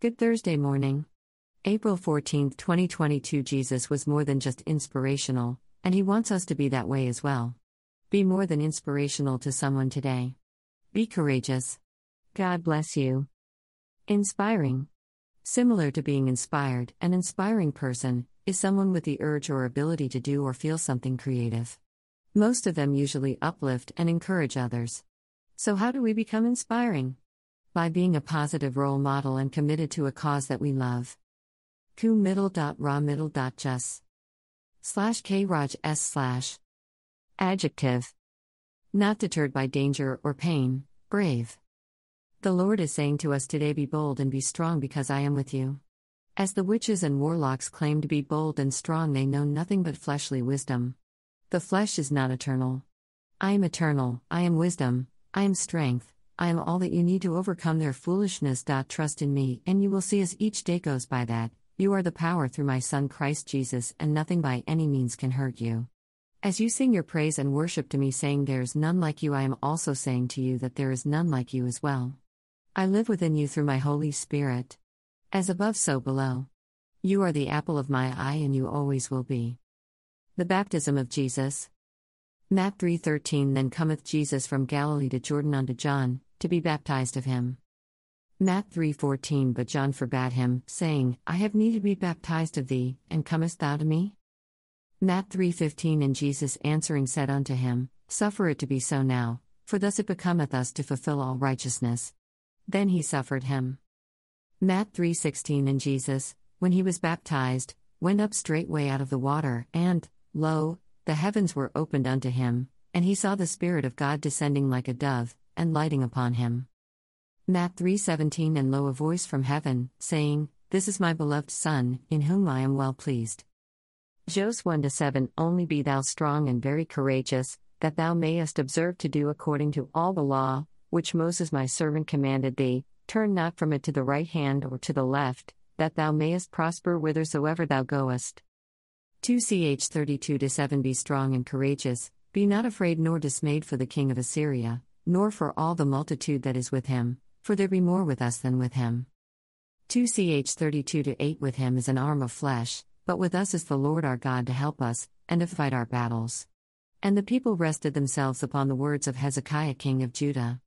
Good Thursday morning. April 14, 2022 Jesus was more than just inspirational, and he wants us to be that way as well. Be more than inspirational to someone today. Be courageous. God bless you. Inspiring. Similar to being inspired, an inspiring person is someone with the urge or ability to do or feel something creative. Most of them usually uplift and encourage others. So, how do we become inspiring? By being a positive role model and committed to a cause that we love. Ku middle dot middle dot just. Slash K S slash. Adjective. Not deterred by danger or pain, brave. The Lord is saying to us today be bold and be strong because I am with you. As the witches and warlocks claim to be bold and strong, they know nothing but fleshly wisdom. The flesh is not eternal. I am eternal, I am wisdom, I am strength, I am all that you need to overcome their foolishness. Trust in me, and you will see as each day goes by that you are the power through my Son Christ Jesus, and nothing by any means can hurt you. As you sing your praise and worship to me, saying, There's none like you, I am also saying to you that there is none like you as well. I live within you through my Holy Spirit. As above, so below. You are the apple of my eye, and you always will be. The baptism of Jesus. Matt 3:13 Then cometh Jesus from Galilee to Jordan unto John to be baptized of him. Matt 3:14 But John forbade him, saying, I have need to be baptized of thee, and comest thou to me? Matt 3:15 And Jesus answering said unto him, Suffer it to be so now, for thus it becometh us to fulfill all righteousness. Then he suffered him. Matt 3:16 And Jesus, when he was baptized, went up straightway out of the water, and lo, the heavens were opened unto him, and he saw the spirit of God descending like a dove and lighting upon him. Matt 3:17 And lo a voice from heaven, saying, This is my beloved Son, in whom I am well pleased. Jos 1 7 Only be thou strong and very courageous, that thou mayest observe to do according to all the law, which Moses my servant commanded thee, turn not from it to the right hand or to the left, that thou mayest prosper whithersoever thou goest. 2 ch 32 7 Be strong and courageous, be not afraid nor dismayed for the king of Assyria, nor for all the multitude that is with him, for there be more with us than with him. 2 ch 32 8 With him is an arm of flesh, but with us is the Lord our God to help us, and to fight our battles. And the people rested themselves upon the words of Hezekiah king of Judah.